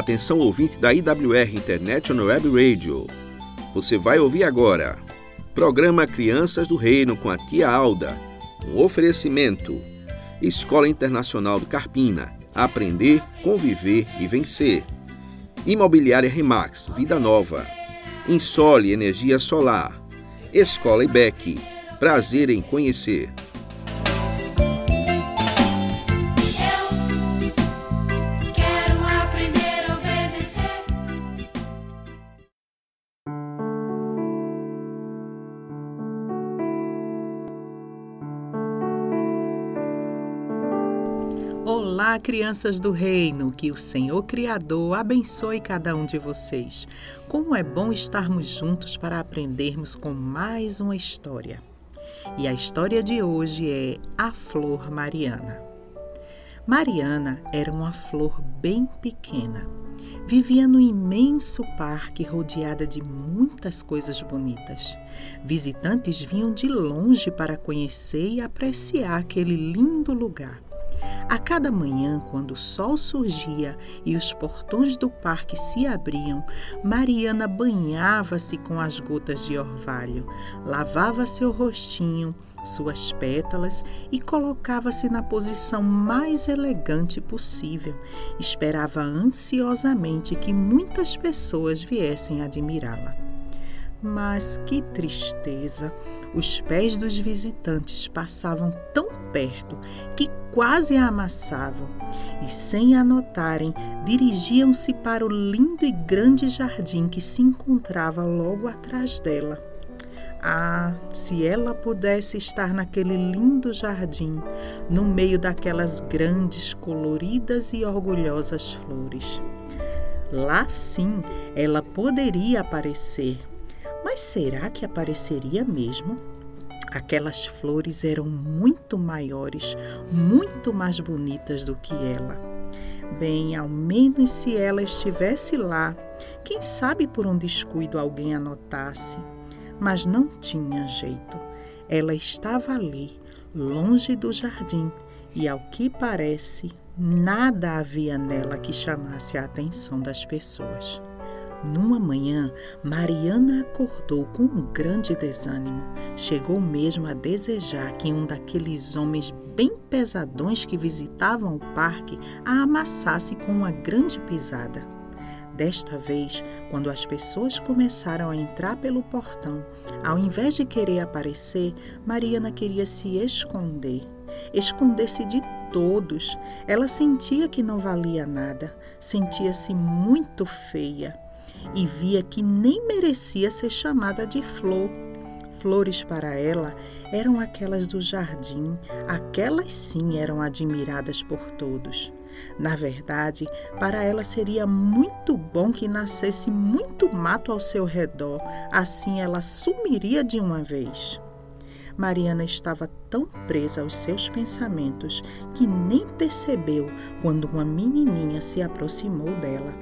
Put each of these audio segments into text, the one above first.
Atenção ouvinte da IWR International Web Radio. Você vai ouvir agora. Programa Crianças do Reino com a tia Alda. Um oferecimento. Escola Internacional do Carpina. Aprender, conviver e vencer. Imobiliária Remax, Vida Nova. Insole Energia Solar. Escola IBEC. Prazer em conhecer. Crianças do reino, que o Senhor Criador abençoe cada um de vocês. Como é bom estarmos juntos para aprendermos com mais uma história. E a história de hoje é A Flor Mariana. Mariana era uma flor bem pequena. Vivia no imenso parque rodeada de muitas coisas bonitas. Visitantes vinham de longe para conhecer e apreciar aquele lindo lugar. A cada manhã, quando o sol surgia e os portões do parque se abriam, Mariana banhava-se com as gotas de orvalho, lavava seu rostinho, suas pétalas e colocava-se na posição mais elegante possível. Esperava ansiosamente que muitas pessoas viessem admirá-la. Mas que tristeza! Os pés dos visitantes passavam tão perto que quase a amassavam e, sem a notarem, dirigiam-se para o lindo e grande jardim que se encontrava logo atrás dela. Ah, se ela pudesse estar naquele lindo jardim, no meio daquelas grandes, coloridas e orgulhosas flores. Lá sim ela poderia aparecer. Mas será que apareceria mesmo? Aquelas flores eram muito maiores, muito mais bonitas do que ela. Bem, ao menos se ela estivesse lá, quem sabe por um descuido alguém a notasse. Mas não tinha jeito. Ela estava ali, longe do jardim, e ao que parece, nada havia nela que chamasse a atenção das pessoas. Numa manhã, Mariana acordou com um grande desânimo. Chegou mesmo a desejar que um daqueles homens bem pesadões que visitavam o parque a amassasse com uma grande pisada. Desta vez, quando as pessoas começaram a entrar pelo portão, ao invés de querer aparecer, Mariana queria se esconder. Esconder-se de todos. Ela sentia que não valia nada, sentia-se muito feia e via que nem merecia ser chamada de flor. Flores para ela eram aquelas do jardim, aquelas sim eram admiradas por todos. Na verdade, para ela seria muito bom que nascesse muito mato ao seu redor, assim ela sumiria de uma vez. Mariana estava tão presa aos seus pensamentos que nem percebeu quando uma menininha se aproximou dela.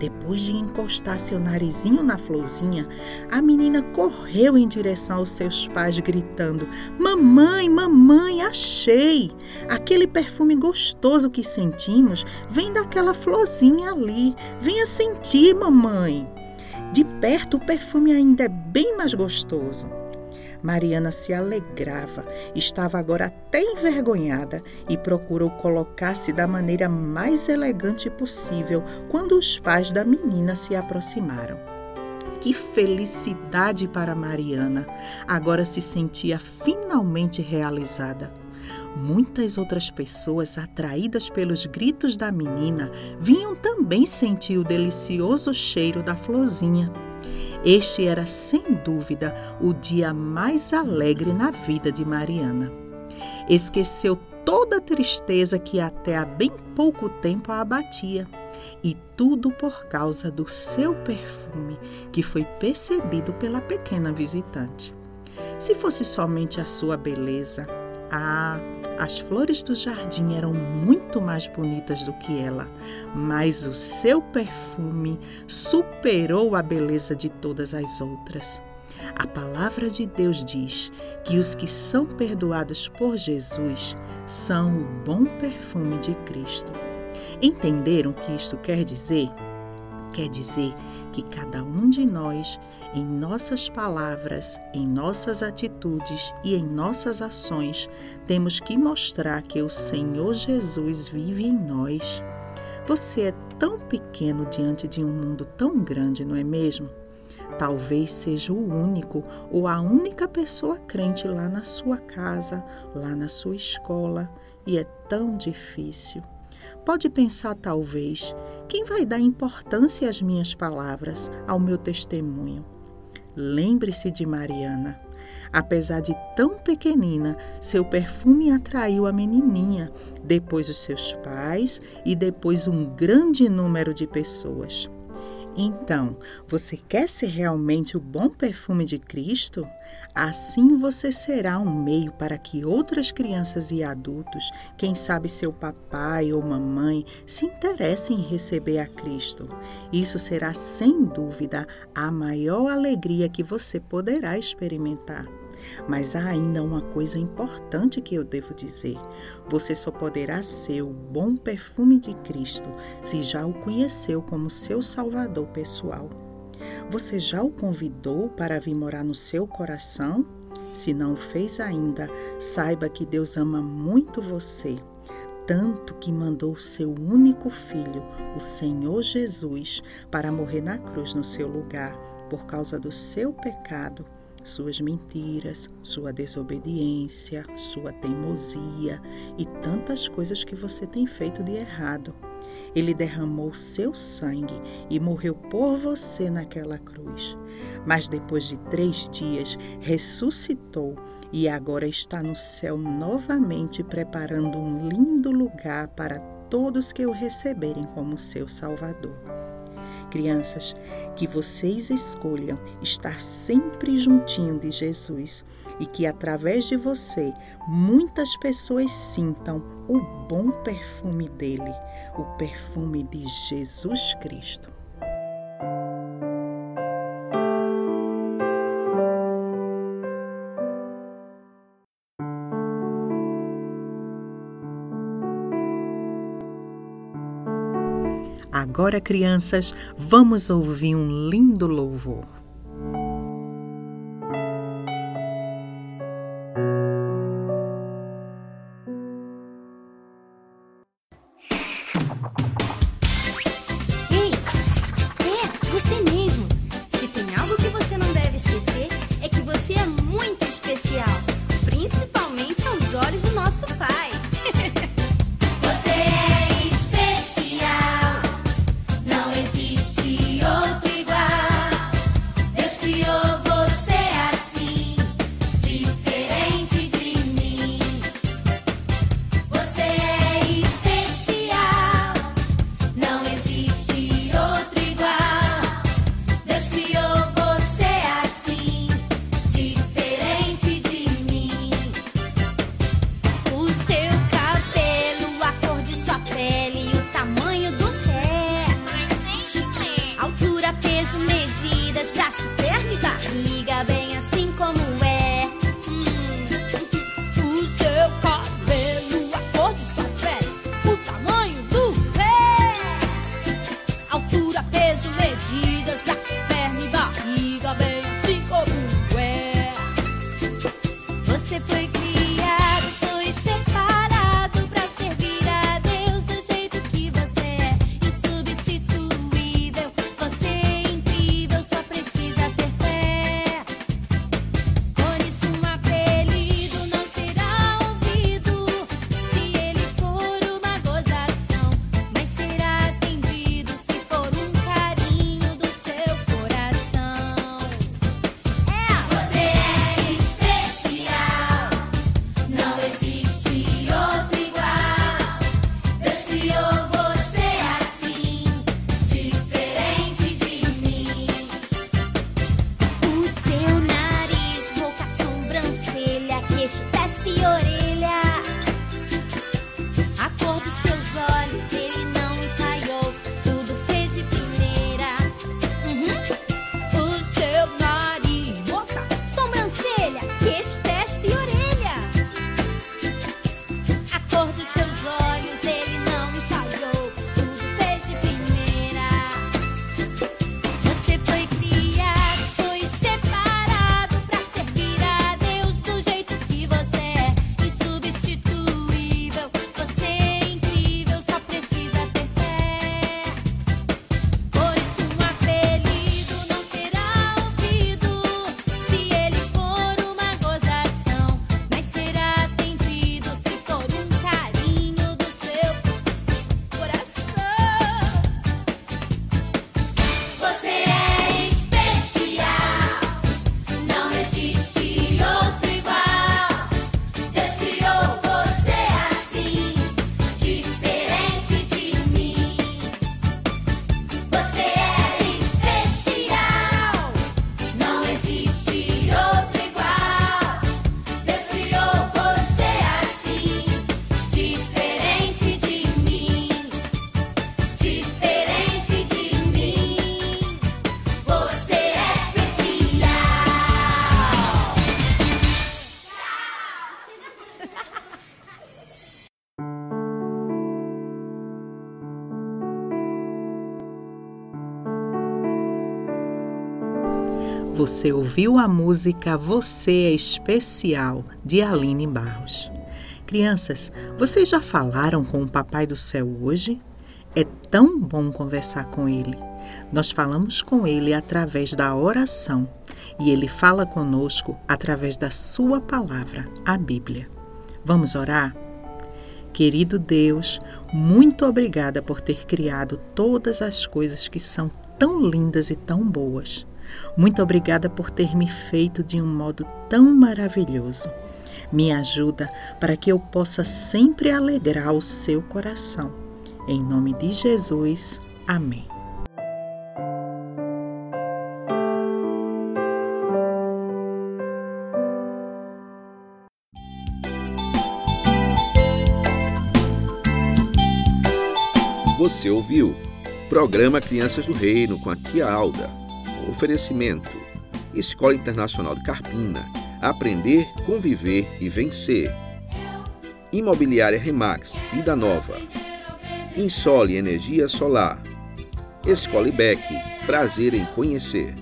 Depois de encostar seu narizinho na florzinha, a menina correu em direção aos seus pais, gritando: Mamãe, mamãe, achei! Aquele perfume gostoso que sentimos vem daquela florzinha ali. Venha sentir, mamãe! De perto, o perfume ainda é bem mais gostoso. Mariana se alegrava, estava agora até envergonhada e procurou colocar-se da maneira mais elegante possível quando os pais da menina se aproximaram. Que felicidade para Mariana! Agora se sentia finalmente realizada. Muitas outras pessoas, atraídas pelos gritos da menina, vinham também sentir o delicioso cheiro da florzinha. Este era, sem dúvida, o dia mais alegre na vida de Mariana. Esqueceu toda a tristeza que até há bem pouco tempo a abatia, e tudo por causa do seu perfume, que foi percebido pela pequena visitante. Se fosse somente a sua beleza, ah, as flores do jardim eram muito mais bonitas do que ela, mas o seu perfume superou a beleza de todas as outras. A palavra de Deus diz que os que são perdoados por Jesus são o bom perfume de Cristo. Entenderam o que isto quer dizer? Quer dizer que cada um de nós, em nossas palavras, em nossas atitudes e em nossas ações, temos que mostrar que o Senhor Jesus vive em nós. Você é tão pequeno diante de um mundo tão grande, não é mesmo? Talvez seja o único ou a única pessoa crente lá na sua casa, lá na sua escola, e é tão difícil. Pode pensar, talvez, quem vai dar importância às minhas palavras, ao meu testemunho? Lembre-se de Mariana. Apesar de tão pequenina, seu perfume atraiu a menininha, depois os seus pais e depois um grande número de pessoas. Então, você quer ser realmente o bom perfume de Cristo? Assim você será um meio para que outras crianças e adultos, quem sabe seu papai ou mamãe, se interessem em receber a Cristo. Isso será sem dúvida a maior alegria que você poderá experimentar. Mas há ainda uma coisa importante que eu devo dizer. Você só poderá ser o bom perfume de Cristo se já o conheceu como seu Salvador pessoal. Você já o convidou para vir morar no seu coração? Se não o fez ainda, saiba que Deus ama muito você, tanto que mandou o seu único filho, o Senhor Jesus, para morrer na cruz no seu lugar, por causa do seu pecado suas mentiras, sua desobediência, sua teimosia e tantas coisas que você tem feito de errado. Ele derramou seu sangue e morreu por você naquela cruz. Mas depois de três dias ressuscitou e agora está no céu novamente preparando um lindo lugar para todos que o receberem como seu Salvador. Crianças, que vocês escolham estar sempre juntinho de Jesus e que através de você muitas pessoas sintam o bom perfume dele, o perfume de Jesus Cristo. Agora, crianças, vamos ouvir um lindo louvor. Pai. Orelha. A cor Você ouviu a música Você é Especial, de Aline Barros. Crianças, vocês já falaram com o Papai do Céu hoje? É tão bom conversar com ele. Nós falamos com ele através da oração e ele fala conosco através da Sua palavra, a Bíblia. Vamos orar? Querido Deus, muito obrigada por ter criado todas as coisas que são tão lindas e tão boas. Muito obrigada por ter me feito de um modo tão maravilhoso. Me ajuda para que eu possa sempre alegrar o seu coração. Em nome de Jesus, amém. Você ouviu? Programa Crianças do Reino com a tia Alda. Oferecimento: Escola Internacional de Carpina. Aprender, conviver e vencer. Imobiliária Remax, Vida Nova. Insole Energia Solar. Escola IBEC, prazer em conhecer.